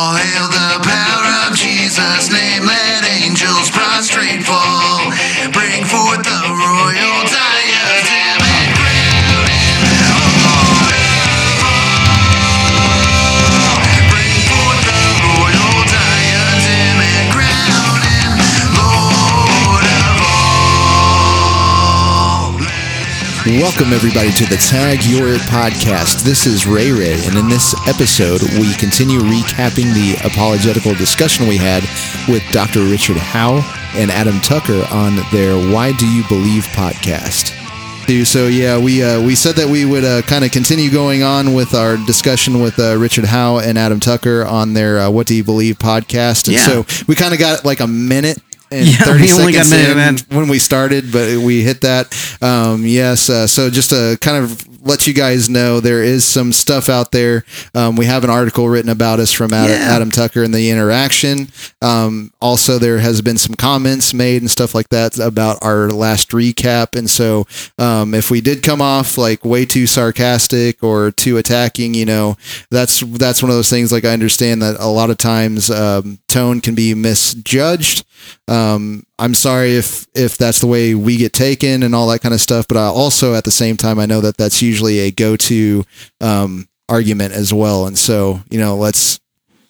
All hail Welcome, everybody, to the Tag Your It podcast. This is Ray Ray, and in this episode, we continue recapping the apologetical discussion we had with Dr. Richard Howe and Adam Tucker on their Why Do You Believe podcast. So yeah, we uh, we said that we would uh, kind of continue going on with our discussion with uh, Richard Howe and Adam Tucker on their uh, What Do You Believe podcast, and Yeah. so we kind of got like a minute and Yeah, 30 we only got a seconds minute, in when we started, but we hit that. Um, yes, uh, so just to kind of let you guys know, there is some stuff out there. Um, we have an article written about us from Adam, Yeah. Adam Tucker and the interaction. Um, also, there has been some comments made and stuff like that about our last recap. And so, um, if we did come off like way too sarcastic or too attacking, you know, that's that's one of those things. Like I understand that a lot of times um, tone can be misjudged. Um, I'm sorry if if that's the way we get taken and all that kind of stuff. But I also at the same time I know that that's usually a go to um, argument as well. And so you know let's.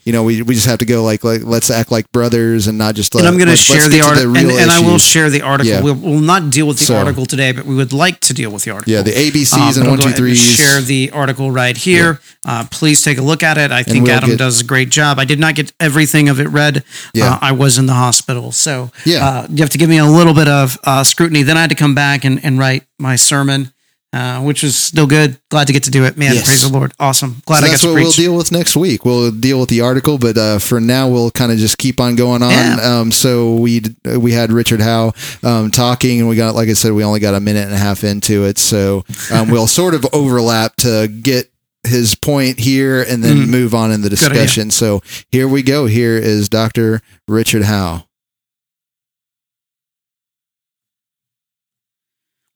You know, we, we just have to go like, like let's act like brothers and not just. and I'm going to share the article, and, and I will share the article. Yeah. We'll, we'll not deal with the So- article today, but we would like to deal with the article. Yeah, the ABCs Uh, and one two threes. Share the article right here. Uh, please take a look at it. I think we'll Adam get- does a great job. I did not get everything of it read. Yeah. Uh, I was in the hospital, so Yeah. uh, you have to give me a little bit of uh, scrutiny. Then I had to come back and, and write my sermon, uh, which was still good. Glad to get to do it, man. Yes. Praise the Lord. Awesome. Glad So I got that's to what preach. we'll deal with next week. We'll deal with the article, but uh, for now, we'll kind of just keep on going on. Yeah. Um, so we we had Richard Howe um, talking, and we got, like I said, we only got a minute and a half into it. So um, we'll sort of overlap to get his point here, and then Mhm. move on in the discussion. So here we go. Here is Doctor Richard Howe.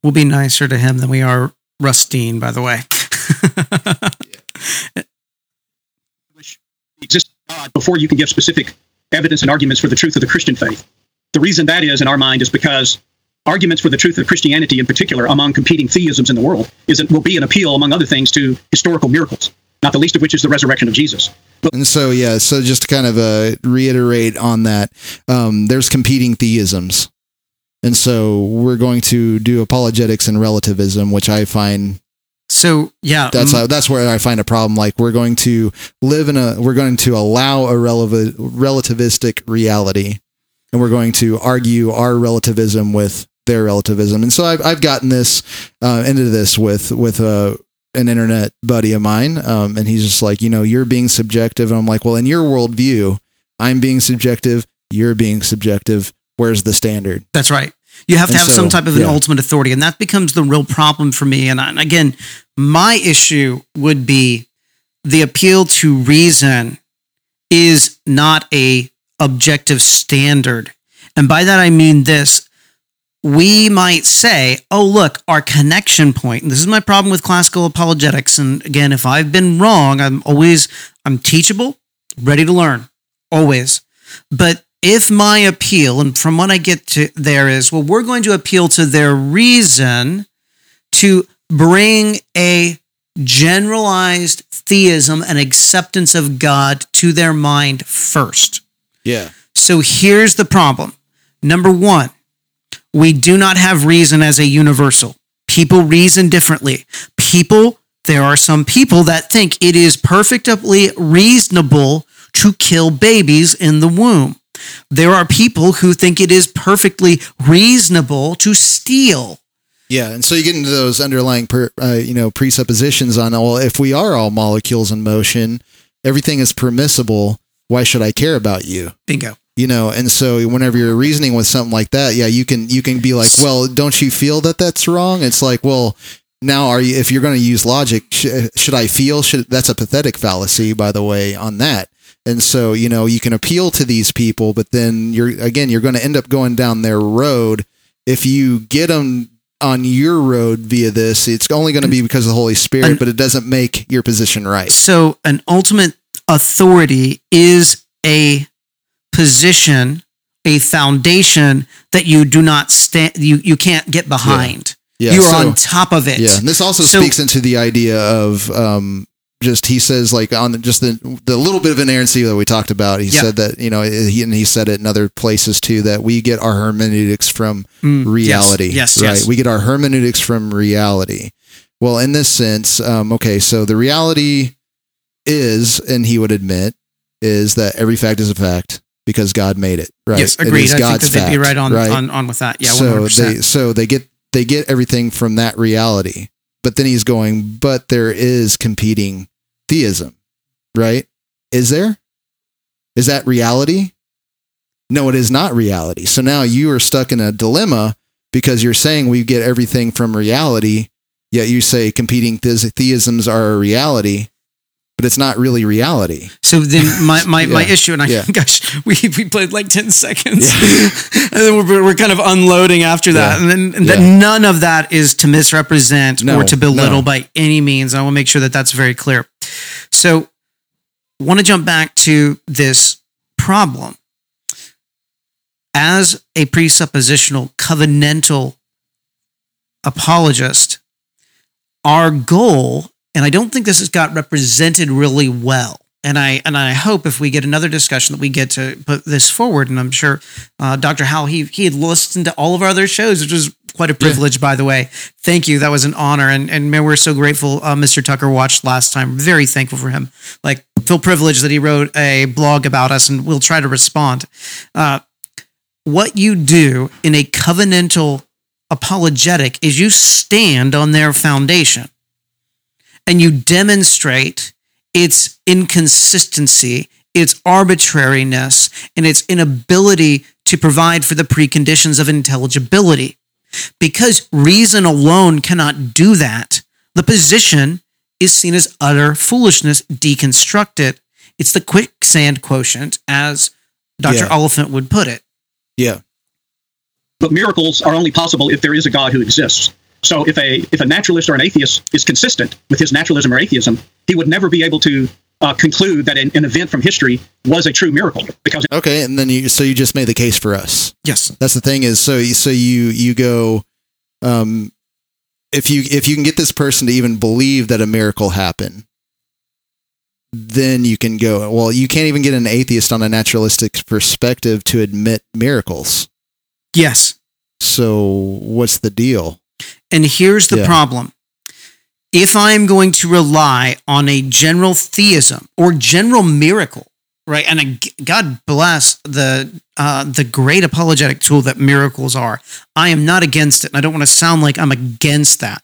We'll be nicer to him than we are Rustine, by the way. exist God before you can give specific evidence and arguments for the truth of the Christian faith. The reason that is, in our mind, is because arguments for the truth of Christianity, in particular, among competing theisms in the world, is it will be an appeal, among other things, to historical miracles, not the least of which is the resurrection of Jesus. And so, yeah, so just to kind of uh, reiterate on that, um, there's competing theisms. And so we're going to do apologetics and relativism, which I find So yeah, that's uh, that's where I find a problem. Like we're going to live in a we're going to allow a releva- relativistic reality, and we're going to argue our relativism with their relativism. And so I've I've gotten this uh, into this with with a an internet buddy of mine, um, and he's just like, you know, you're being subjective, and I'm like, well, in your worldview, I'm being subjective, you're being subjective. Where's the standard? that's right. You have to And have so, some type of an yeah. ultimate authority, and that becomes the real problem for me. And, I, and again, my issue would be the appeal to reason is not a objective standard, and by that I mean this: we might say, "Oh, look, our connection point." And this is my problem with classical apologetics. And again, if I've been wrong, I'm always I'm teachable, ready to learn, always. But if my appeal, and from what I get to there is, well, we're going to appeal to their reason to bring a generalized theism and acceptance of God to their mind first. Yeah. So here's the problem. Number one, we do not have reason as a universal. People reason differently. People, there are some people that think it is perfectly reasonable to kill babies in the womb. There are people who think it is perfectly reasonable to steal. Yeah, and so you get into those underlying, per, uh, you know, presuppositions on well, if we are all molecules in motion, everything is permissible. Why should I care about you? Bingo. You know, and so whenever you're reasoning with something like that, yeah, you can you can be like, well, don't you feel that that's wrong? It's like, well, now are you if you're going to use logic, sh- should I feel? Should that's a pathetic fallacy, by the way, on that. And so, you know, you can appeal to these people, but then you're again, you're going to end up going down their road. If you get them on your road via this, it's only going to be because of the Holy Spirit, but it doesn't make your position right. So, an ultimate authority is a position, a foundation that you do not stand, you, you can't get behind. Yeah, you are so- on top of it. Yeah, and this also So- speaks into the idea of um, just he says like on the, just the the little bit of inerrancy that we talked about. He Yeah. said that you know he and he said it in other places too that we get our hermeneutics from Mm, reality. yes, right. yes. We get our hermeneutics from reality. Well, in this sense, um, okay, so the reality is, and he would admit, is that every fact is a fact because God made it. Right. Yes, agreed. I think God's that they'd be right on, right? on on with that. Yeah, so 100%. they so they get they get everything from that reality but then he's going but there is competing theism right? Is there? Is that reality? No it is not reality. So now you are stuck in a dilemma because you're saying we get everything from reality yet you say competing theis- theisms are a reality but it's not really reality So then my, my, my issue, and I, Yeah. gosh, we, we played like 10 seconds and then we're, we're kind of unloading after that. Yeah. And then and Yeah. that none of that is to misrepresent No, or to belittle no. by any means. I will make sure that that's very clear. So want to jump back to this problem. As a presuppositional covenantal apologist, our goal, and I don't think this has got represented really well. And I and I hope if we get another discussion that we get to put this forward. And I'm sure uh, Dr. Howe he he had listened to all of our other shows, which was quite a privilege, by the way. Thank you. That was an honor, and and man, we're so grateful. Uh, Mr. Tucker watched last time. Very thankful for him. Like feel privileged that he wrote a blog about us, and we'll try to respond. Uh, what you do in a covenantal apologetic is you stand on their foundation and you demonstrate its inconsistency, its arbitrariness, and its inability to provide for the preconditions of intelligibility. Because reason alone cannot do that, the position is seen as utter foolishness deconstructed. It's the quicksand quotient, as Dr. Yeah. Oliphint would put it. yeah But miracles are only possible if there is a God who exists. So if a if a naturalist or an atheist is consistent with his naturalism or atheism, he would never be able to uh, conclude that an, an event from history was a true miracle because okay and then you so you just made the case for us Yes. That's the thing is so so you you go um if you if you can get this person to even believe that a miracle happened then you can go well you can't even get an atheist on a naturalistic perspective to admit miracles Yes. so what's the deal And here's the Yeah. problem. If I am going to rely on a general theism or general miracle, right? And I, God bless the uh, the great apologetic tool that miracles are. I am not against it, and I don't want to sound like I'm against that.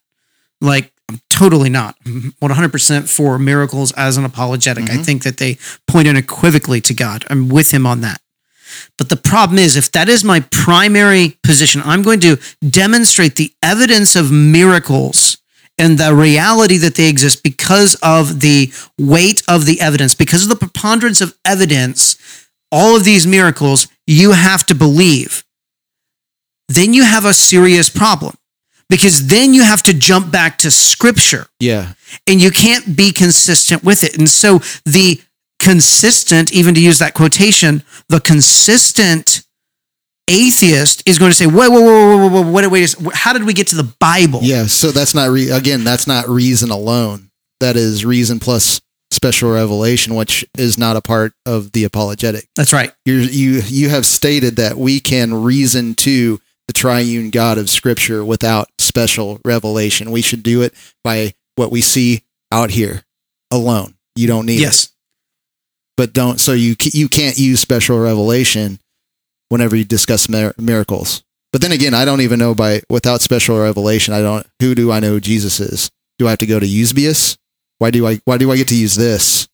Like I'm totally not. I'm 100% for miracles as an apologetic. I think that they point unequivocally to God. I'm with Him on that. But the problem is, if that is my primary position, I'm going to demonstrate the evidence of miracles and the reality that they exist because of the weight of the evidence, because of the preponderance of evidence, all of these miracles you have to believe. Then you have a serious problem because then you have to jump back to scripture yeah and you can't be consistent with it. And so the consistent, even to use that quotation, the consistent atheist is going to say, whoa, whoa, whoa, whoa, whoa, whoa, wait, wait, how did we get to the Bible? Yeah, so that's not, re- again, that's not reason alone. That is reason plus special revelation, which is not a part of the apologetic. That's right. You're, you you have stated that we can reason to the triune God of Scripture without special revelation. We should do it by what we see out here alone. You don't need yes. It but don't. So you you can't use special revelation whenever you discuss mir- miracles. But then again, I don't even know by without special revelation. I don't. Who do I know Jesus is? Do I have to go to Eusebius? Why do I why do I get to use this?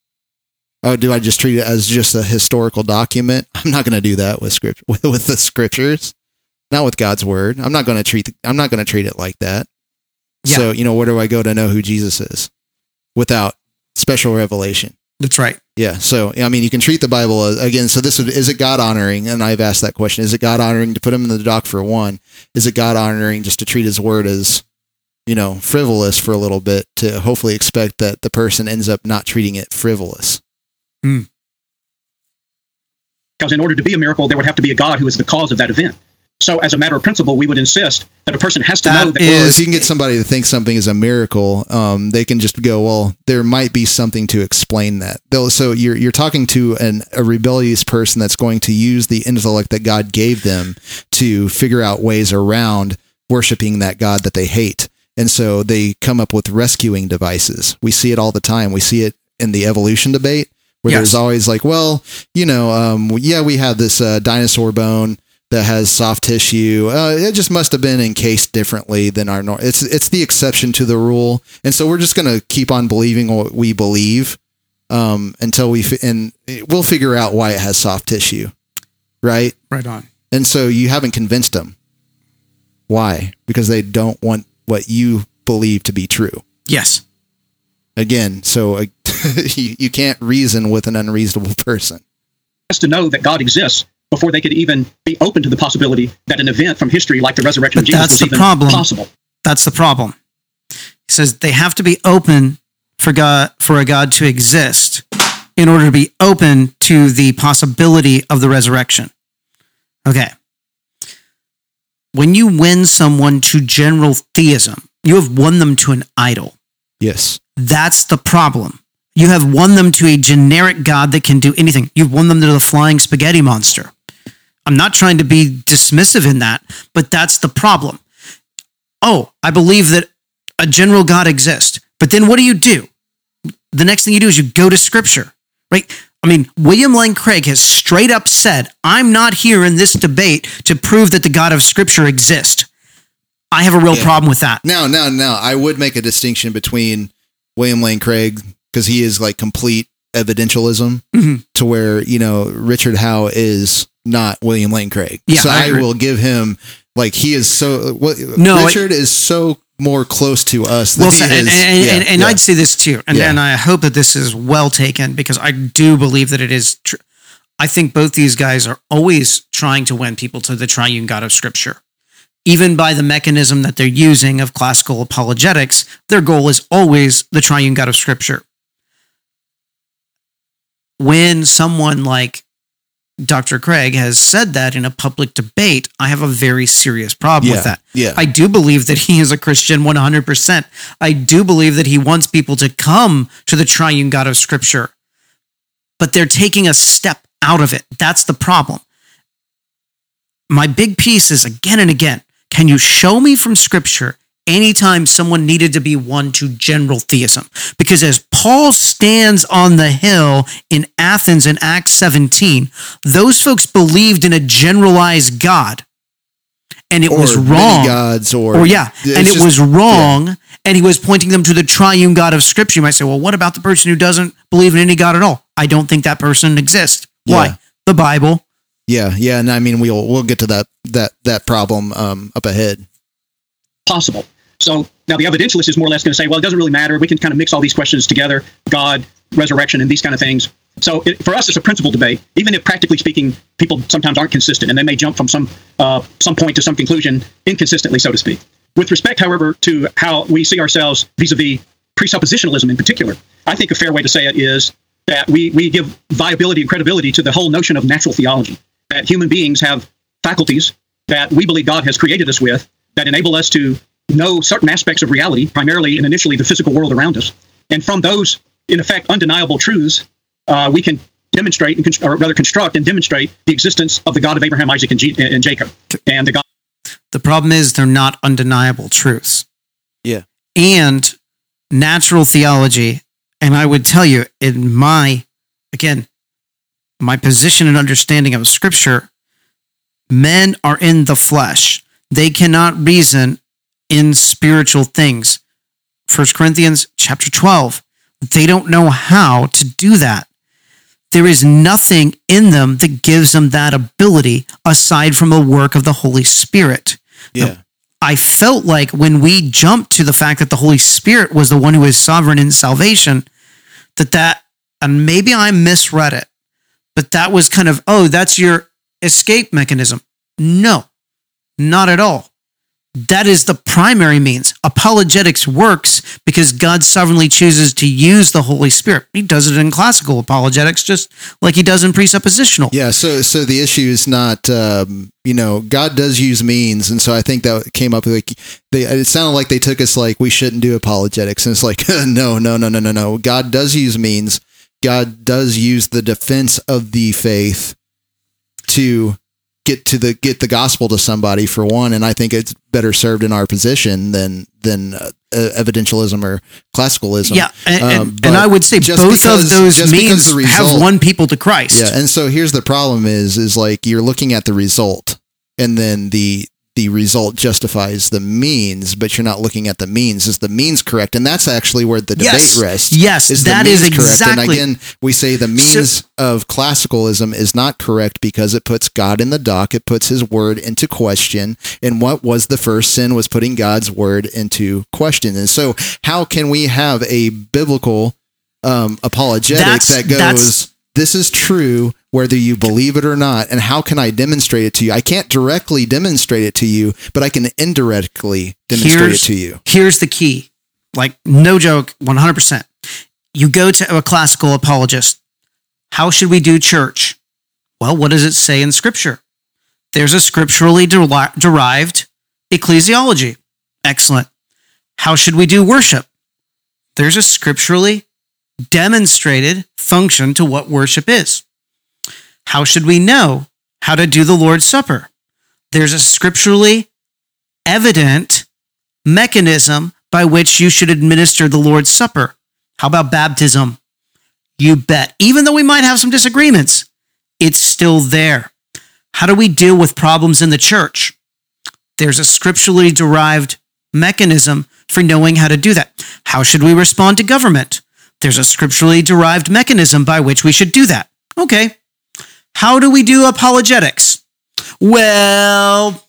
Oh, do I just treat it as just a historical document? I'm not going to do that with script with, with the scriptures, not with God's word. I'm not going to treat I'm not going to treat it like that. Yeah. So you know, where do I go to know who Jesus is without special revelation? That's right. Yeah. So I mean, you can treat the Bible as, again. So this would, is it God honoring? And I've asked that question: Is it God honoring to put him in the dock for one? Is it God honoring just to treat his word as you know frivolous for a little bit to hopefully expect that the person ends up not treating it frivolous? Hmm. Because in order to be a miracle, there would have to be a God who is the cause of that event. So, as a matter of principle, we would insist that a person has to That know that. is- Well, if you can get somebody to think something is a miracle, um, they can just go, well, there might be something to explain that. They'll, so you're you're talking to an, a rebellious person that's going to use the intellect that God gave them to figure out ways around worshiping that God that they hate, and so they come up with rescuing devices. We see it all the time. We see it in the evolution debate where Yes. there's always like, well, you know, um, yeah, we have this uh, dinosaur bone that has soft tissue. Uh, it just must have been encased differently than our norm. It's it's the exception to the rule, and so we're just going to keep on believing what we believe um, until we fi- and we'll figure out why it has soft tissue, right? Right on. And so you haven't convinced them. Why? Because they don't want what you believe to be true. Yes. Again, so uh, you, you can't reason with an unreasonable person. has to know that God exists before they could even be open to the possibility that an event from history like the resurrection of Jesus that's was the even problem. possible. That's the problem. He says they have to be open for God for a God to exist in order to be open to the possibility of the resurrection. Okay. When you win someone to general theism, you have won them to an idol. Yes. That's the problem. You have won them to a generic God that can do anything. You've won them to the flying spaghetti monster. I'm not trying to be dismissive in that, but that's the problem. Oh, I believe that a general God exists. But then what do you do? The next thing you do is you go to scripture, right? I mean, William Lane Craig has straight up said, I'm not here in this debate to prove that the God of scripture exists. I have a real Yeah. problem with that. Now, now, now, I would make a distinction between William Lane Craig because he is like complete evidentialism Mhm. to where you know Richard Howe is not William Lane Craig. Yeah, so I I, will give him like he is so. What, No, Richard is so more close to us. Than well he said. And, is- and, yeah, and, and yeah. I'd say this too, and, Yeah. and I hope that this is well taken because I do believe that it is true. I think both these guys are always trying to win people to the triune God of Scripture. Even by the mechanism that they're using of classical apologetics, their goal is always the triune God of Scripture. When someone like Dr. Craig has said that in a public debate, I have a very serious problem yeah, with that. yeah, I do believe that he is a Christian 100%. I do believe that he wants people to come to the triune God of Scripture, but they're taking a step out of it. That's the problem. My big piece is again and again can you show me from Scripture anytime someone needed to be one to general theism? Because as Paul stands on the hill in Athens in Acts 17, those folks believed in a generalized God. And it or was many wrong. gods, or Or yeah, and it just- was wrong, and he was pointing them to the triune God of Scripture. You might say, well, what about the person who doesn't believe in any God at all? I don't think that person exists. Why? Yeah. The Bible. Yeah, yeah, and I mean we'll we'll get to that that that problem um, up ahead. possible. So now the evidentialist is more or less going to say, well, it doesn't really matter. We can kind of mix all these questions together God, resurrection, and these kind of things. So it, for us, it's a principle debate. Even if practically speaking, people sometimes aren't consistent and they may jump from some uh, some point to some conclusion inconsistently, so to speak. With respect, however, to how we see ourselves vis-a-vis presuppositionalism in particular, I think a fair way to say it is that we, we give viability and credibility to the whole notion of natural theology, that human beings have faculties that we believe God has created us with that enable us to know certain aspects of reality, primarily and initially the physical world around us. And from those, in effect, undeniable truths, uh, we can demonstrate, and const- or rather construct and demonstrate the existence of the God of Abraham, Isaac, and, G- and Jacob, and the God. The problem is they're not undeniable truths. Yeah. And natural theology, and I would tell you, in my, again, my position and understanding of Scripture, men are in the flesh. They cannot reason in spiritual things. First Corinthians chapter 12. They don't know how to do that. There is nothing in them that gives them that ability aside from a work of the Holy Spirit. Yeah, I felt like when we jumped to the fact that the Holy Spirit was the one who is sovereign in salvation, that that, and maybe I misread it, but that was kind of, oh, that's your escape mechanism. No, not at all. That is the primary means. Apologetics works because God sovereignly chooses to use the Holy Spirit. He does it in classical apologetics just like he does in presuppositional. Yeah, so so the issue is not um, you know God does use means, and so I think that came up like they it sounded like they took us like we shouldn't do apologetics, and it's like no no no no no no God does use means. God does use the defense of the faith to get to the get the gospel to somebody for one, and I think it's better served in our position than than uh, evidentialism or classicalism. Yeah, and, and, Um, and but I would say both because- of those means the have result- won people to Christ. Yeah, and so here's the problem: is is like you're looking at the result, and then the the result justifies the means, but you're not looking at the means. Is the means correct? And that's actually where the debate Yes. rests. Yes, the that is exactly- And again, we say the means of classicalism is not correct because it puts God in the dock. It puts His word into question. And what was the first sin? Was putting God's word into question. And so, how can we have a biblical um, apologetic that goes? this is true whether you believe it or not and how can i demonstrate it to you i can't directly demonstrate it to you but i can indirectly demonstrate here's, it to you Here's the key. Like, no joke, 100%. You go to a classical apologist. How should we do church? Well, what does it say in scripture? There's a scripturally deri- derived ecclesiology. Excellent. How should we do worship? There's a scripturally demonstrated function to what worship is. How should we know how to do the Lord's Supper? There's a scripturally evident mechanism by which you should administer the Lord's Supper. How about baptism? You bet. Even though we might have some disagreements, it's still there. How do we deal with problems in the church? There's a scripturally derived mechanism for knowing how to do that. How should we respond to government? There's a scripturally derived mechanism by which we should do that. Okay. How do we do apologetics? Well,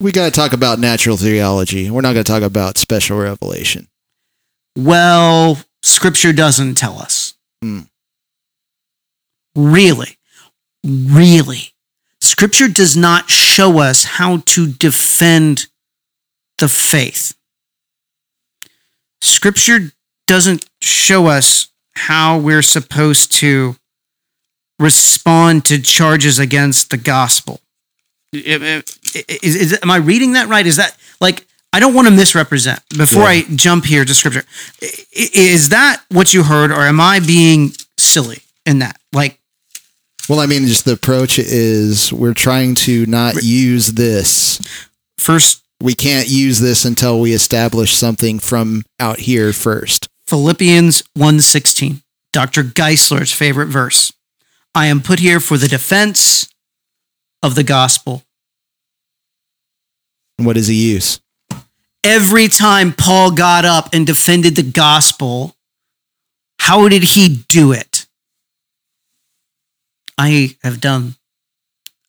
we got to talk about natural theology we're not going to talk about special revelation Well, scripture doesn't tell us. Hmm. Really, really. Scripture does not show us how to defend the faith. Scripture doesn't show us how we're supposed to respond to charges against the gospel. Is, is- am I reading that right? Is that like I don't want to misrepresent before I jump here to scripture. Is that what you heard, or am I being silly in that? Like, well i mean just the approach is we're trying to not use this first we can't use this until we establish something from out here first Philippians 1:16, Dr. Geisler's favorite verse. I am put here for the defense of the gospel. what does he use Every time Paul got up and defended the gospel, how did he do it? I have done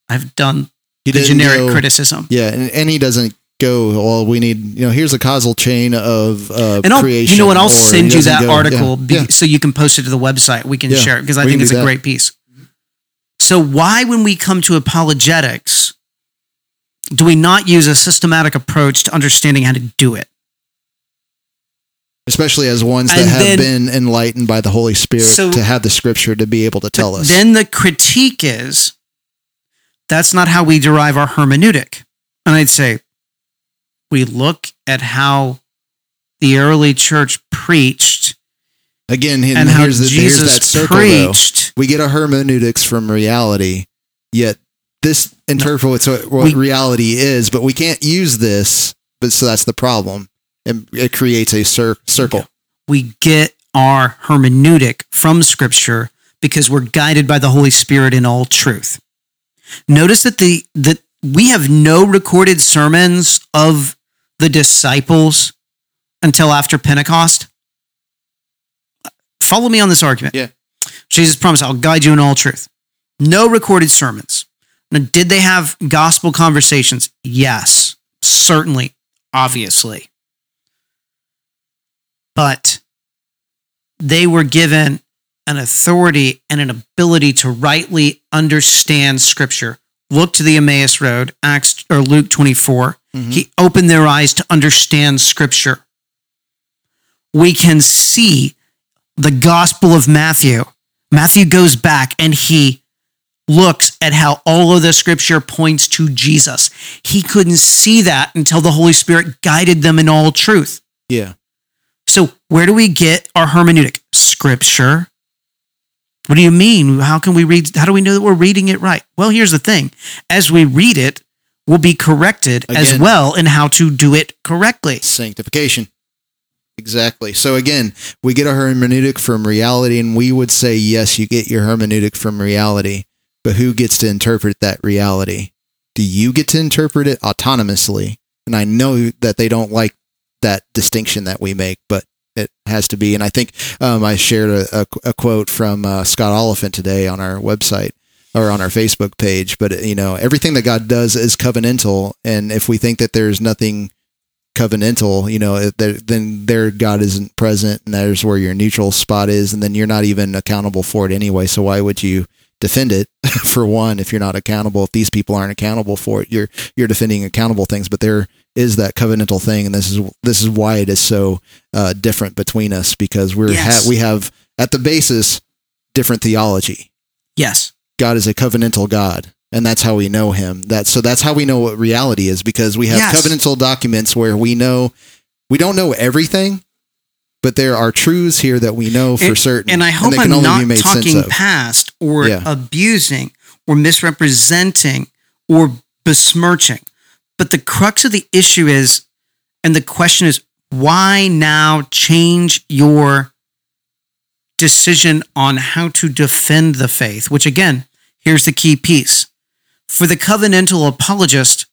I've done he the generic go- criticism. yeah and, and he doesn't go well we need you know here's a causal chain of uh, And I'll, creation you know what? I'll send you that go- article yeah, be, yeah. so you can post it to the website. We can Yeah, share it because I think it's a that. great piece. So why, when we come to apologetics, do we not use a systematic approach to understanding how to do it? especially as ones that And have then- been enlightened by the Holy Spirit So- to have the scripture to be able to tell us. Then the critique is that's not how we derive our hermeneutic. And I'd say we look at how the early church preached Again, and, and how here's, the, here's Jesus that circle preached. though. We get our hermeneutics from reality, yet this interprets what, what We- reality is, but we can't use this. But so that's the problem. And it creates a cir- circle. we get our hermeneutic from scripture because we're guided by the Holy Spirit in all truth. Notice that the that we have no recorded sermons of the disciples until after Pentecost. Follow me on this argument. Yeah. Jesus promised, I'll guide you in all truth. No recorded sermons. Now, did they have gospel conversations? Yes, certainly, obviously. But they were given an authority and an ability to rightly understand scripture. Look to the Emmaus Road, Acts or Luke 24. Mm-hmm. He opened their eyes to understand Scripture. We can see the Gospel of Matthew. Matthew goes back and he looks at how all of the Scripture points to Jesus. He couldn't see that until the Holy Spirit guided them in all truth. Yeah. So, where do we get our hermeneutic? Scripture. What do you mean? How can we read? How do we know that we're reading it right? Well, here's the thing as we read it, we'll be corrected as well in how to do it correctly. Sanctification. Exactly. So again, we get our hermeneutic from reality, and we would say, yes, you get your hermeneutic from reality, but who gets to interpret that reality? Do you get to interpret it autonomously? And I know that they don't like that distinction that we make, but it has to be. And I think um, I shared a, a, a quote from uh, Scott Oliphint today on our website or on our Facebook page. But you know, everything that God does is covenantal, and if we think that there's nothing covenantal, you know, then their God isn't present, and there's where your neutral spot is, and then you're not even accountable for it anyway. So why would you defend it for one if you're not accountable? If these people aren't accountable for it, you're you're defending accountable things, but there is that covenantal thing, and this is this is why it is so uh, different between us because we're Yes. ha- we have at the basis different theology. Yes. God is a covenantal God, and that's how we know Him. That so that's how we know what reality is because we have Yes. covenantal documents where we know we don't know everything, but there are truths here that we know for And- certain, And I hope they can I'm not be made sense talking past or Yeah. abusing or misrepresenting or besmirching. But the crux of the issue is, and the question is, why now change your decision on how to defend the faith? Which again, here's the key piece. For the covenantal apologist,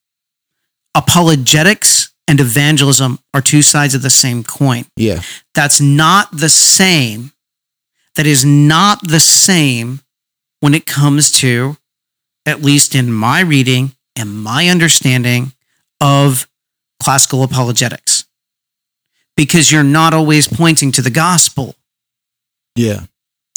apologetics and evangelism are two sides of the same coin Yeah, that's not the same. That is not the same when it comes to, at least in my reading and my understanding of classical apologetics. Because you're not always pointing to the gospel. yeah.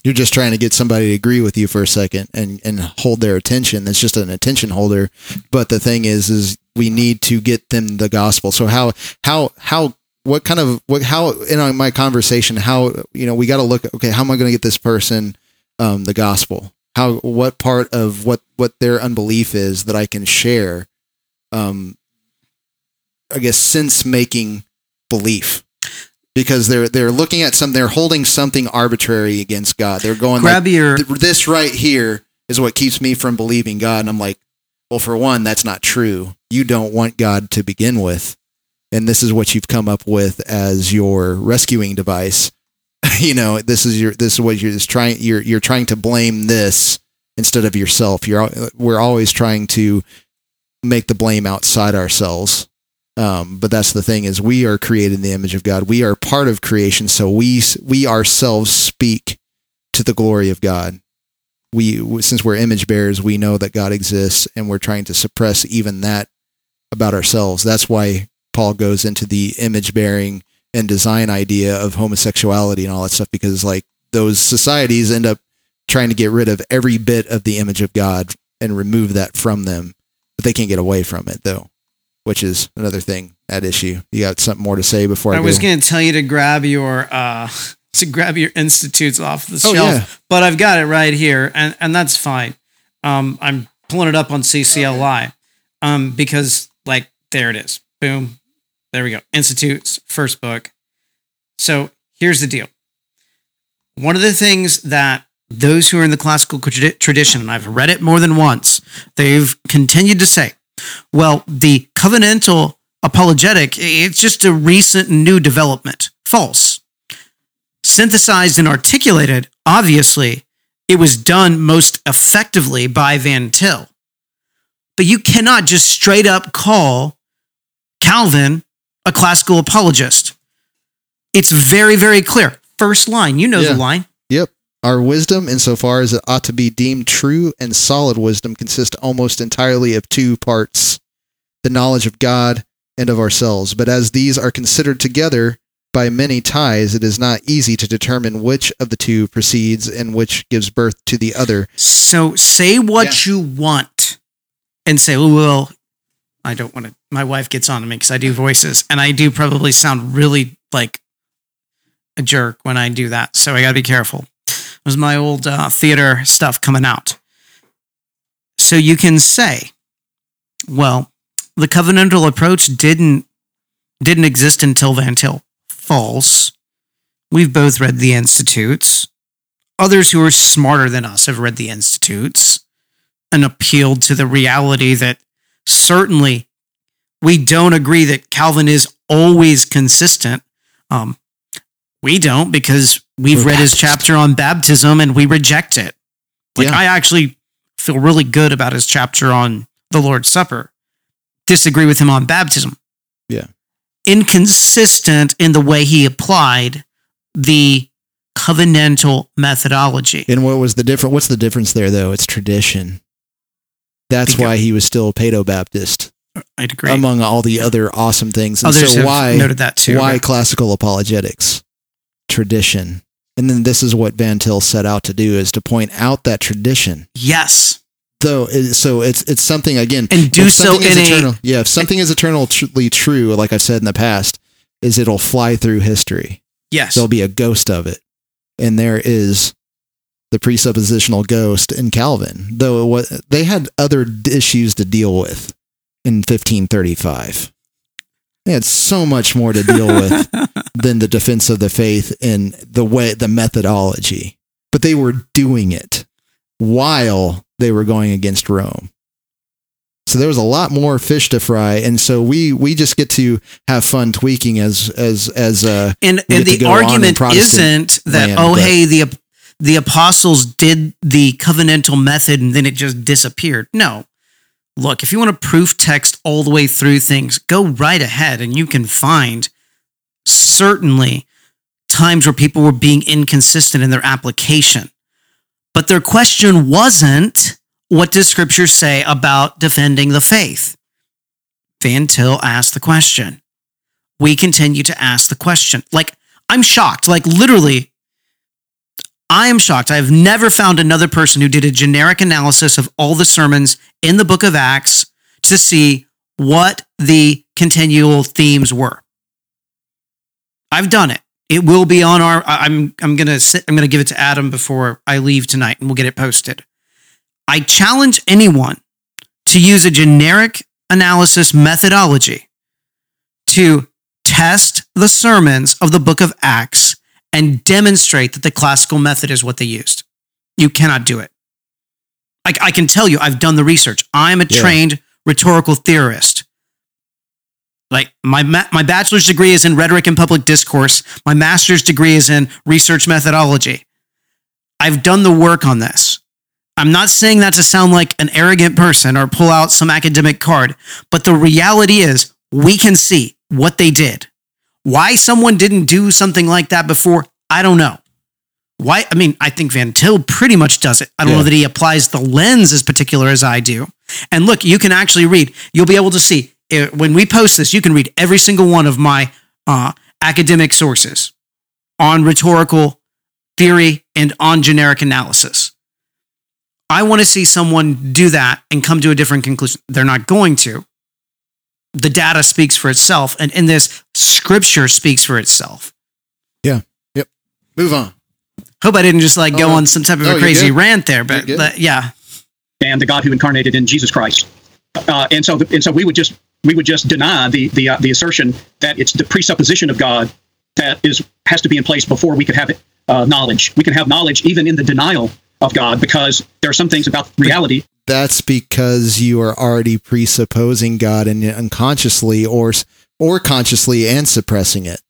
You're just trying to get somebody to agree with you for a second and and hold their attention. that's just an attention holder. But the thing is, is we need to get them the gospel. So how how how what kind of what how in my conversation how you know we got to look okay how am I going to get this person um, the gospel how what part of what what their unbelief is that I can share um I guess sense making belief because they're they're looking at some they're holding something arbitrary against God they're going like, Grab your this right here is what keeps me from believing God. And I'm like, well, for one, that's not true. You don't want God to begin with. And this is what you've come up with as your rescuing device. you know, this is your, this is what you're just trying, you're, you're trying to blame this instead of yourself. You're, we're always trying to make the blame outside ourselves. Um, but that's the thing is we are created in the image of God. We are part of creation. So we, we ourselves speak to the glory of God. We, since we're image bearers, we know that God exists, and we're trying to suppress even that about ourselves. That's why Paul goes into the image bearing and design idea of homosexuality and all that stuff, because like those societies end up trying to get rid of every bit of the image of God and remove that from them, but they can't get away from it though, which is another thing at issue. You got something more to say before I, I was going to tell you to grab your uh, to grab your institutes off the Oh, shelf, yeah. but I've got it right here, and and that's fine. Um, I'm pulling it up on CCEL, um, because like there it is, boom, there we go. Institutes first book. So here's the deal. One of the things that those who are in the classical tradition, and I've read it more than once, they've continued to say, well, the covenantal apologetic, it's just a recent new development. False. Synthesized and articulated, obviously, it was done most effectively by Van Til. But you cannot just straight up call Calvin a classical apologist. It's very, very clear. First line, you know Yeah. the line. Yep. Our wisdom, insofar as it ought to be deemed true and solid wisdom, consists almost entirely of two parts the knowledge of God and of ourselves. But as these are considered together by many ties, it is not easy to determine which of the two proceeds and which gives birth to the other. So say what you want. and say, oh, well, I don't want to. My wife gets on to me because I do voices, and I do probably sound really like a jerk when I do that. So I got to be careful. Was my old uh, theater stuff coming out. So you can say, well, the covenantal approach didn't didn't exist until Van Til. False. We've both read the Institutes. Others who are smarter than us have read the Institutes and appealed to the reality that certainly we don't agree that Calvin is always consistent. Um, we don't because we've We're read his chapter on baptism and we reject it. Like Yeah. I actually feel really good about his chapter on the Lord's Supper. Disagree with him on baptism. Yeah. Inconsistent in the way he applied the covenantal methodology. And what was the difference? What's the difference there, though? It's tradition. That's why he was still a Paedo Baptist, I'd agree. among all the other awesome things. And Others so have why noted that too. why but- classical apologetics? Tradition. And then this is what Van Til set out to do: is to point out that tradition. Yes. Though, it- so it's it's something again, And do so something is in a- eternal, yeah. If something is eternally true, like I've said in the past, is it'll fly through history. Yes. there'll be a ghost of it. And there is the presuppositional ghost in Calvin, though it was, they had other issues to deal with in 1535. They had so much more to deal with than the defense of the faith and the way, the methodology. But they were doing it while they were going against Rome. So there was a lot more fish to fry, and so we we just get to have fun tweaking as as as uh and and the go on in argument isn't that land, oh hey the the apostles did the covenantal method and then it just disappeared. No. Look, if you want to proof text all the way through things, go right ahead and you can find certainly times where people were being inconsistent in their application. But their question wasn't what does scripture say about defending the faith? Van Til asked the question we continue to ask the question. Like, I'm shocked. Like, literally, I am shocked. I've never found another person who did a generic analysis of all the sermons in the book of Acts to see what the continual themes were. I've done it. It will be on our. I'm. I'm gonna. Sit, I'm gonna give it to Adam before I leave tonight, and we'll get it posted. I challenge anyone to use a generic analysis methodology to test the sermons of the book of Acts and demonstrate that the classical method is what they used. You cannot do it. I, I can tell you, I've done the research. I'm a Yeah. trained rhetorical theorist. Like my ma- my bachelor's degree is in rhetoric and public discourse. My master's degree is in research methodology. I've done the work on this. I'm not saying that to sound like an arrogant person or pull out some academic card, but the reality is we can see what they did. Why someone didn't do something like that before, I don't know. Why? I mean, I think Van Til pretty much does it. I don't Yeah. know that he applies the lens as particular as I do. And look, you can actually read. You'll be able to see uh, when we post this. You can read every single one of my uh, academic sources on rhetorical theory and on generic analysis. I want to see someone do that and come to a different conclusion. They're not going to. The data speaks for itself, and in this, scripture speaks for itself. Yeah. Yep. Move on. Hope I didn't just like go Oh, on some type of No, a crazy rant there, but, but yeah, and the God who incarnated in Jesus Christ. Uh, and so, and so we would just we would just deny the the uh, the assertion that it's the presupposition of God that is has to be in place before we could have uh, knowledge. We can have knowledge even in the denial of God because there are some things about reality. That's because you are already presupposing God and unconsciously or or consciously and suppressing it.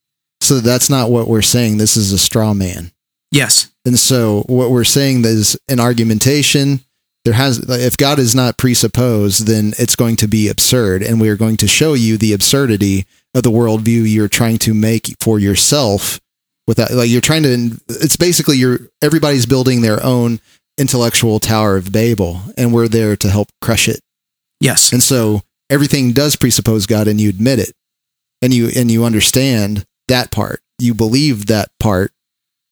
So that's not what we're saying. This is a straw man. yes, And so what we're saying is an argumentation. There has if God is not presupposed, then it's going to be absurd, and we are going to show you the absurdity of the worldview you're trying to make for yourself. Without like you're trying to, it's basically you're everybody's building their own intellectual tower of Babel, and we're there to help crush it. yes, And so everything does presuppose God and you admit it. And you and you understand that part. You believe that part.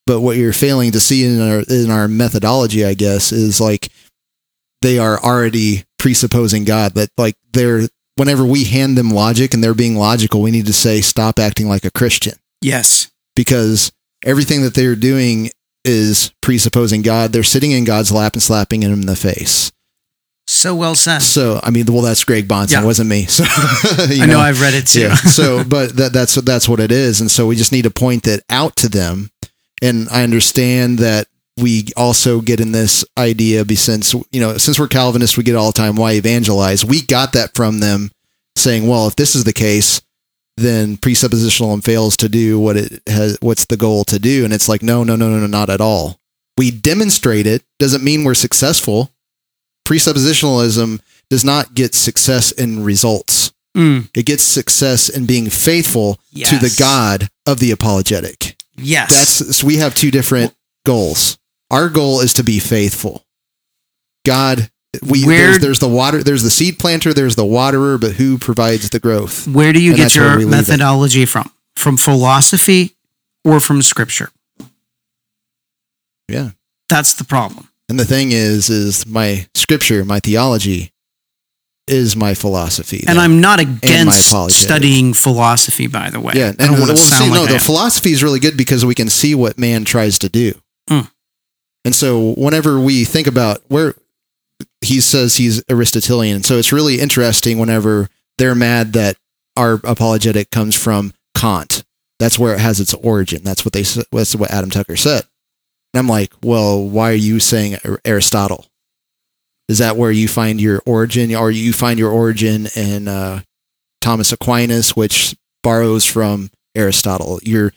But what you're failing to see in our in our methodology, I guess, is like they are already presupposing God. That like they're whenever we hand them logic and they're being logical, we need to say stop acting like a Christian Yes. because everything that they're doing is presupposing God. They're sitting in God's lap and slapping him in the face. So well said. So I mean, well, that's Greg Bahnsen, Yeah. it wasn't me. So you I know I've read it too. yeah. So, but that, that's that's what it is, and so we just need to point that out to them. And I understand that we also get in this idea, since you know, since we're Calvinists, we get all the time why evangelize. We got that from them, saying, well, if this is the case, then presuppositionalism fails to do what it has. What's the goal to do? And it's like, no, no, no, no, no, not at all. We demonstrate it doesn't mean we're successful. Presuppositionalism does not get success in results. Mm, It gets success in being faithful to the God of the apologetic. yes. That's so we have two different goals. Our goal is to be faithful. God, we Where- there's, there's the water, there's the seed planter, there's the waterer, but who provides the growth? Where do you And get your we leave it. methodology from? From philosophy or from scripture? Yeah. That's the problem. And the thing is, is my scripture, my theology, is my philosophy. And I'm not against studying philosophy, by the way. Yeah, I and don't want well, sound see, like no, I the am. philosophy is really good because we can see what man tries to do. Mm. And so, whenever we think about where he says he's Aristotelian, so it's really interesting whenever they're mad that our apologetic comes from Kant. That's where it has its origin. That's what they. That's what Adam Tucker said. And I'm like, well, why are you saying Aristotle? Is that where you find your origin, or you find your origin in uh, Thomas Aquinas, which borrows from Aristotle? You're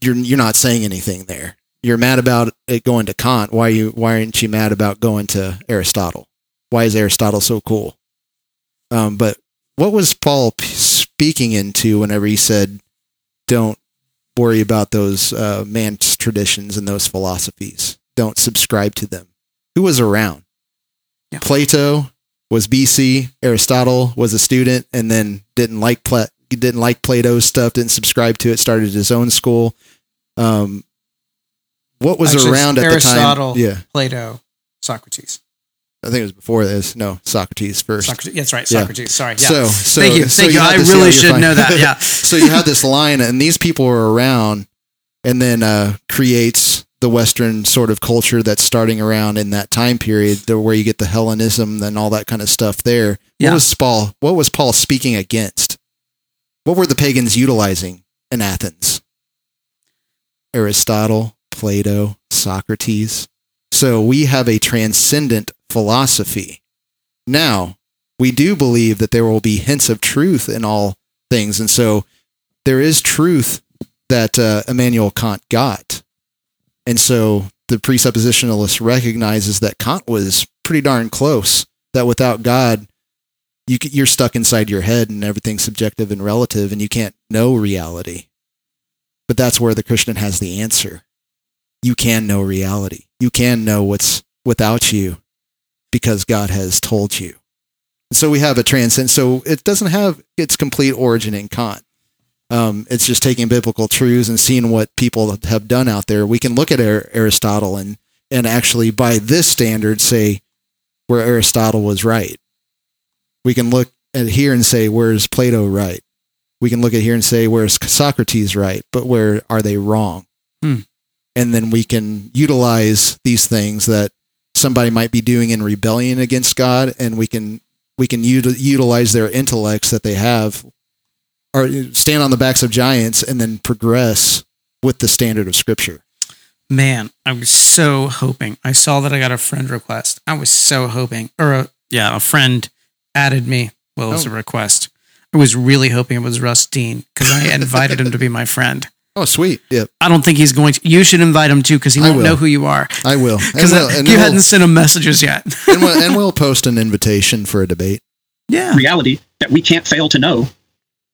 you're you're not saying anything there. You're mad about it going to Kant. Why you why aren't you mad about going to Aristotle? Why is Aristotle so cool? Um, but what was Paul p- speaking into whenever he said, "Don't worry about those uh, man's traditions and those philosophies. Don't subscribe to them." Who was around? Yeah. Plato was BC. Aristotle was a student, and then didn't like Pla- didn't like Plato's stuff. Didn't subscribe to it. Started his own school. Um, what was Actually, around at Aristotle. the time? Yeah, Plato, Socrates. I think it was before this. No, Socrates first. Socrates. That's right. Yeah. Socrates. Sorry. Yeah. So, so Thank you. so Thank you. I really should know that. Yeah. so you have this line, and these people are around, and then uh, creates the Western sort of culture that's starting around in that time period, where you get the Hellenism and all that kind of stuff. There, Yeah. what was Paul? What was Paul speaking against? What were the pagans utilizing in Athens? Aristotle, Plato, Socrates. So we have a transcendent philosophy. Now, we do believe that there will be hints of truth in all things. And so there is truth that uh, Immanuel Kant got. And so the presuppositionalist recognizes that Kant was pretty darn close, that without God, you, you're stuck inside your head and everything's subjective and relative and you can't know reality. But that's where the Christian has the answer. You can know reality. You can know what's without you because God has told you. So we have a transcend. So it doesn't have its complete origin in Kant. Um, it's just taking biblical truths and seeing what people have done out there. We can look at Ar- Aristotle and and actually by this standard say where Aristotle was right. We can look at here and say where's Plato right. We can look at here and say where's Socrates right, but where are they wrong? Hmm. And then we can utilize these things that somebody might be doing in rebellion against God, and we can we can util- utilize their intellects that they have, or stand on the backs of giants, and then progress with the standard of Scripture. Man, I was so hoping. I saw that I got a friend request. I was so hoping, or a, yeah, a friend added me. Well, it was Oh. a request. I was really hoping it was Russ Dean because I invited him to be my friend. Oh, sweet! Yep, I don't think he's going to. You should invite him too because he I won't will. know who you are I will. Because you we'll- hadn't sent him messages yet. and we'll, and we'll post an invitation for a debate. yeah, reality that we can't fail to know.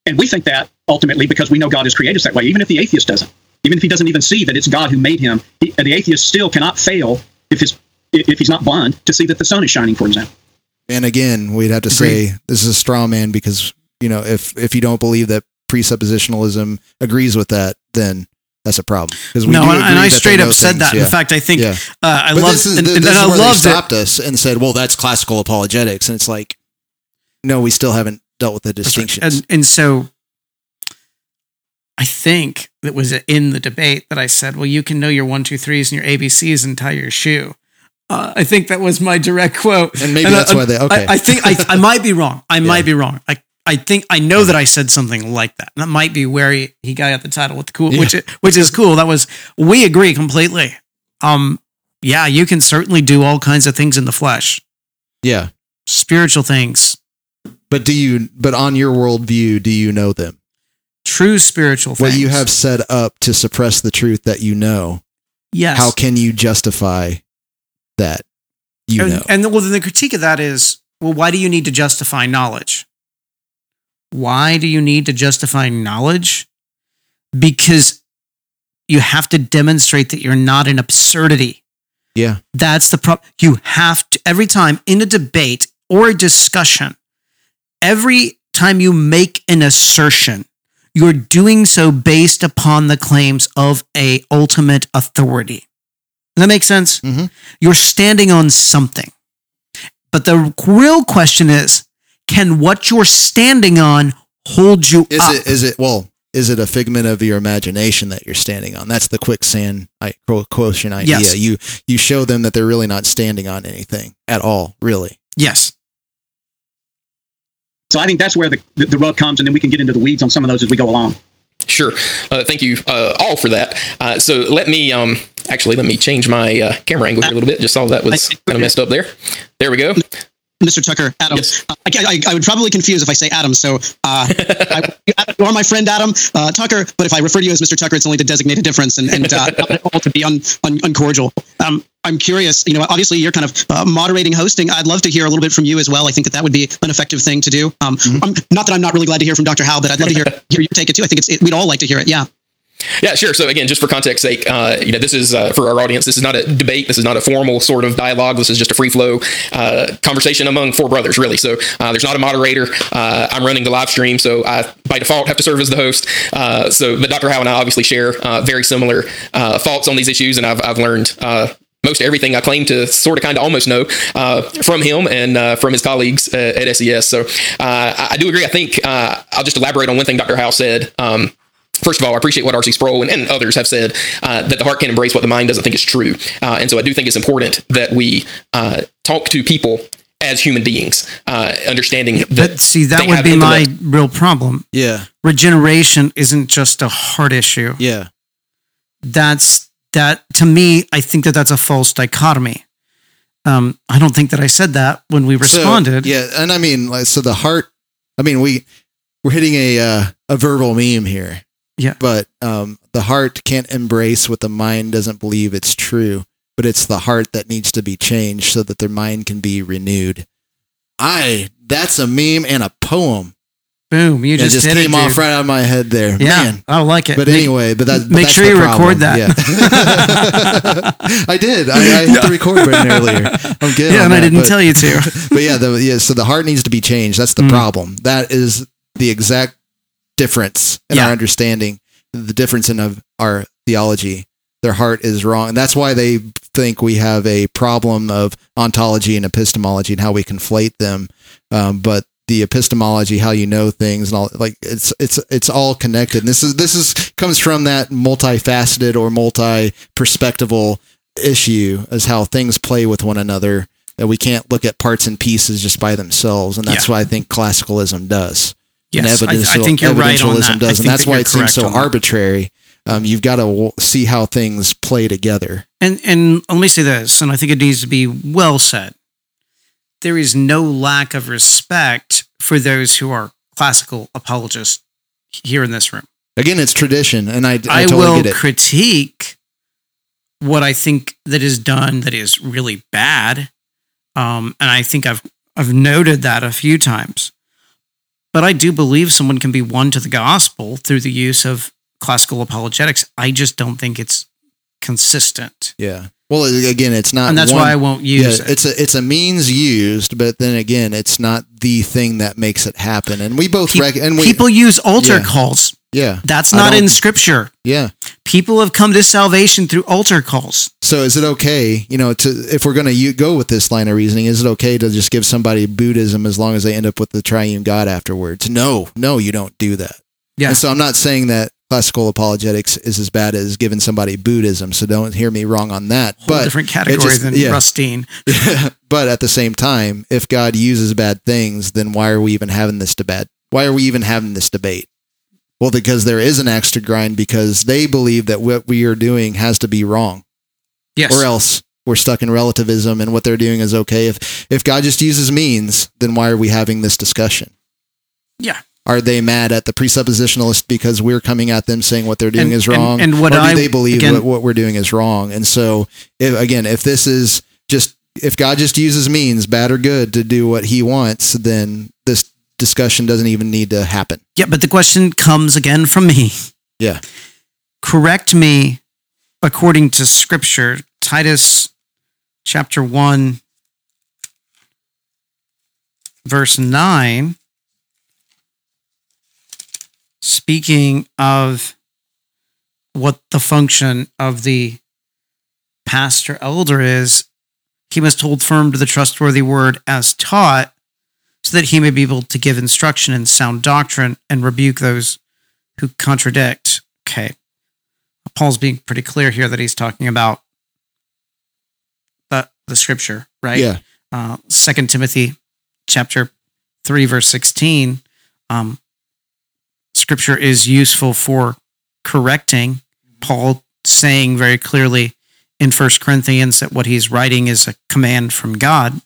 And we think that ultimately because we know God has created us that way, even if the atheist doesn't. Even if he doesn't even see that it's God who made him, he, the atheist still cannot fail if, his, if he's not blind to see that the sun is shining, for example. And again, we'd have to say this is a straw man because you know if if you don't believe that presuppositionalism agrees with that, then that's a problem because we no, and, and I straight up said things, that. yeah. In fact, I think Yeah. uh, I But loved and, and I loved they it. us and said, "Well, that's classical apologetics," and it's like, no, we still haven't dealt with the distinctions. And and so I think it was in the debate that I said, "Well, you can know your one, two, threes and your ABCs and tie your shoe." Uh, I think that was my direct quote. And maybe I- that's why they- okay. I, I think I, I might be wrong. I might be wrong. I I think I know that I said something like that. And that might be where he, he got the title with the cool, which which is cool. That was we agree completely. Um, yeah, you can certainly do all kinds of things in the flesh, yeah, spiritual things, but do you? But on your worldview, do you know them? true spiritual things. What you have set up to suppress the truth that you know. yes. How can you justify that? You and, know. and the, well, then the critique of that is, well, why do you need to justify knowledge? Why do you need to justify knowledge? Because you have to demonstrate that you're not an absurdity. yeah, That's the problem. You have to, every time in a debate or a discussion, every time you make an assertion, you're doing so based upon the claims of a ultimate authority. Does that make sense? Mhm. You're standing on something. But the real question is, can what you're standing on hold you is up? it? Is it? Well, is it a figment of your imagination that you're standing on? That's the quicksand I, quo- quotient idea. Yes. You you show them that they're really not standing on anything at all, really. yes. So I think that's where the, the, the rub comes, and then we can get into the weeds on some of those as we go along. Sure. Uh, thank you uh, all for that. Uh, so let me um, actually let me change my uh, camera angle here a little bit. Just saw that was kind of messed up there. There we go. Mr. Tucker, Adam. Yes. Uh, I, I, I would probably confuse if I say Adam. So, uh, I, you are my friend Adam uh, Tucker, but if I refer to you as Mr. Tucker, it's only to designate a difference and, and uh, not at all to be un, un, uncordial. Um, I'm curious. You know, obviously you're kind of uh, moderating, hosting. I'd love to hear a little bit from you as well. I think that that would be an effective thing to do. Um, I'm, not that I'm not really glad to hear from Dr. Howe, but I'd love to hear hear you take it too. I think it's it, we'd all like to hear it. Yeah. Yeah, sure. So again, just for context sake, uh, you know, this is uh, for our audience. This is not a debate. This is not a formal sort of dialogue. This is just a free flow uh, conversation among four brothers, really. So uh, there's not a moderator. Uh, I'm running the live stream, so I by default have to serve as the host. Uh, so, but Dr. Howe and I obviously share very similar thoughts on these issues, and I've I've learned. Uh, most everything I claim to sort of kind of almost know uh, from him and uh, from his colleagues at SES. So uh, I, do agree. I think uh, I'll just elaborate on one thing Dr. Howe said. Um, First of all, I appreciate what R.C. Sproul and, and others have said uh, that the heart can embrace what the mind doesn't think is true. Uh, and so I do think it's important that we uh, talk to people as human beings, uh, understanding that. But see, that they would have be my real problem. Yeah, Regeneration isn't just a heart issue. yeah. that's that to me i think that that's a false dichotomy um i don't think that i said that when we So, responded yeah, and I mean, like, so the heart. I mean, we we're hitting a uh, a verbal meme here. Yeah. but um, the heart can't embrace what the mind doesn't believe it's true. But it's the heart that needs to be changed so that their mind can be renewed. I that's a meme and a poem. boom you It just, just hit came it, off right out of my head there. yeah Man. i like it But Make- anyway, but that but make that's sure you problem. record that. Yeah. I did. I, I hit the record button earlier. I'm good. yeah and i didn't but- tell you to but yeah, the, yeah. So the heart needs to be changed. That's the Mm. problem. That is the exact difference in Yeah. our understanding. The difference in of our theology. Their heart is wrong, and that's why they think we have a problem of ontology and epistemology and how we conflate them. Um, but the epistemology, how you know things, and all like it's it's it's all connected. And this is this is comes from that multifaceted or multi perspectival issue as how things play with one another that we can't look at parts and pieces just by themselves and that's Yeah. why i think classicalism does Yes, and I- I think you're right on that. I does and that's that why it seems so arbitrary. Um, you've got to w- see how things play together. And and let me say this and i think it needs to be well said. There is no lack of respect for those who are classical apologists here in this room. Again it's tradition and i, I, I, totally will critique what I think that is done that is really bad, um, and I think I've I've noted that a few times. But I do believe someone can be won to the gospel through the use of classical apologetics. I just don't think it's consistent, yeah well again it's not and that's one- why I won't use yeah, it. it's a it's a means used, but then again, it's not the thing that makes it happen. And we both Pe- rec- and we People use altar Yeah. calls. yeah That's not in scripture. yeah People have come to salvation through altar calls. So is it okay, you know, to if we're going to go with this line of reasoning, is it okay to just give somebody Buddhism as long as they end up with the triune God afterwards? No, no, you don't do that. Yeah. And so I'm not saying that classical apologetics is as bad as giving somebody Buddhism. So don't hear me wrong on that. Whole but different it categories just- than yeah. Rustine. but at the same time, if God uses bad things, then why are we even having this debate? Why are we even having this debate? Well, because there is an axe to grind because they believe that what we are doing has to be wrong Yes. or else we're stuck in relativism and what they're doing is okay. If if God just uses means, then why are we having this discussion? Yeah. Are they mad at the presuppositionalist because we're coming at them saying what they're doing And- is and- wrong? and what or do I- they believe again- what, what we're doing is wrong? And so, if, again, if this is just if God just uses means, bad or good, to do what He wants, then this discussion doesn't even need to happen. Yeah, but the question comes again from me. Yeah. Correct me according to scripture. Titus chapter 1, verse 9. Speaking of what the function of the pastor elder is, he must hold firm to the trustworthy word as taught, so that he may be able to give instruction in sound doctrine and rebuke those who contradict. Okay. Paul's being pretty clear here that he's talking about the, the scripture, right? Yeah. Uh, 2 Timothy chapter 3, verse 16. Um, scripture is useful for correcting. Paul saying very clearly in First Corinthians that what he's writing is a command from God.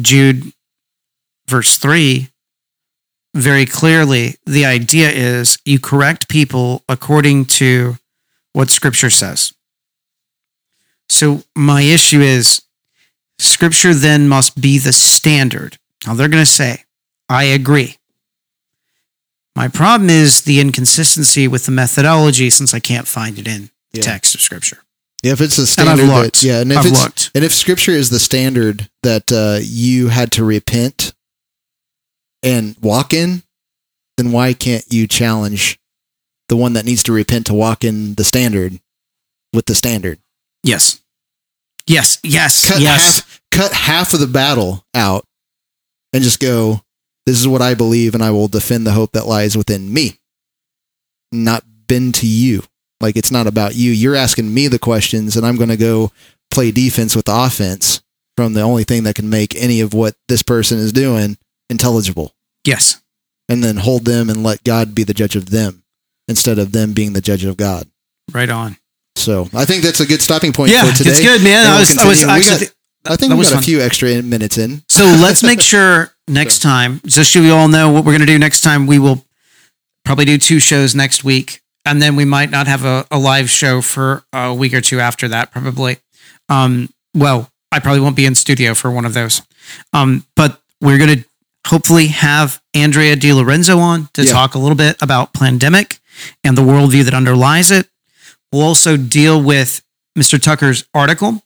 Jude, verse 3, very clearly, the idea is you correct people according to what Scripture says. So, my issue is Scripture then must be the standard. Now, they're going to say, I agree. My problem is the inconsistency with the methodology since I can't find it in the Yeah. text of Scripture. Yeah, if it's a And I've standard, that, yeah, and if I've it's looked. and if Scripture is the standard that uh, you had to repent and walk in, then why can't you challenge the one that needs to repent to walk in the standard with the standard? Yes. Yes. Yes. Cut yes. half, cut half of the battle out, and just go. This is what I believe, and I will defend the hope that lies within me. Not bend to you. Like it's not about you. You're asking me the questions, and I'm going to go play defense with offense from the only thing that can make any of what this person is doing intelligible, Yes. and then hold them and let God be the judge of them instead of them being the judge of God. Right on. So I think that's a good stopping point Yeah, for today. it's good, man. I was, I was actually. got- I think we got a few extra minutes in. So let's make sure next time, just so we all know what we're going to do next time, we will probably do two shows next week. And then we might not have a, a live show for a week or two after that, probably. Um, well, I probably won't be in studio for one of those. Um, but we're going to hopefully have Andrea Di Lorenzo on to Yeah. talk a little bit about pandemic and the worldview that underlies it. We'll also deal with Mr. Tucker's article.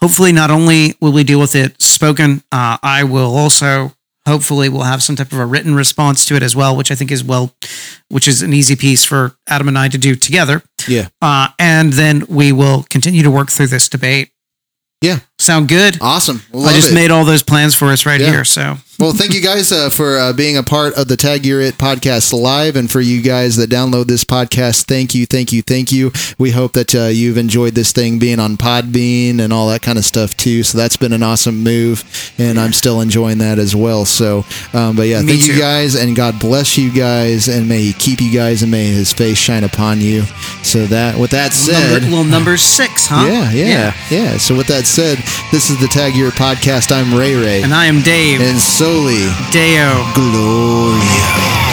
Hopefully, not only will we deal with it spoken, uh, I will also hopefully we'll have some type of a written response to it as well, which I think is well, which is an easy piece for Adam and I to do together. Yeah. Uh, and then we will continue to work through this debate. Yeah. Sound good? Awesome. I just it. made all those plans for us right Yeah. here. So Well, thank you guys uh, for uh, being a part of the Tag You're It podcast live. And for you guys that download this podcast, thank you, thank you, thank you. We hope that uh, you've enjoyed this thing being on Podbean and all that kind of stuff too. So that's been an awesome move. And I'm still enjoying that as well. So, um, but yeah, Me thank you guys. And God bless you guys. And may He keep you guys and may His face shine upon you. So, that with that said. number, well, number six, huh? Yeah, yeah, yeah, So with that said, this is the Tag You're It podcast. I'm Ray Ray. And I am Dave and soli Deo. Gloria.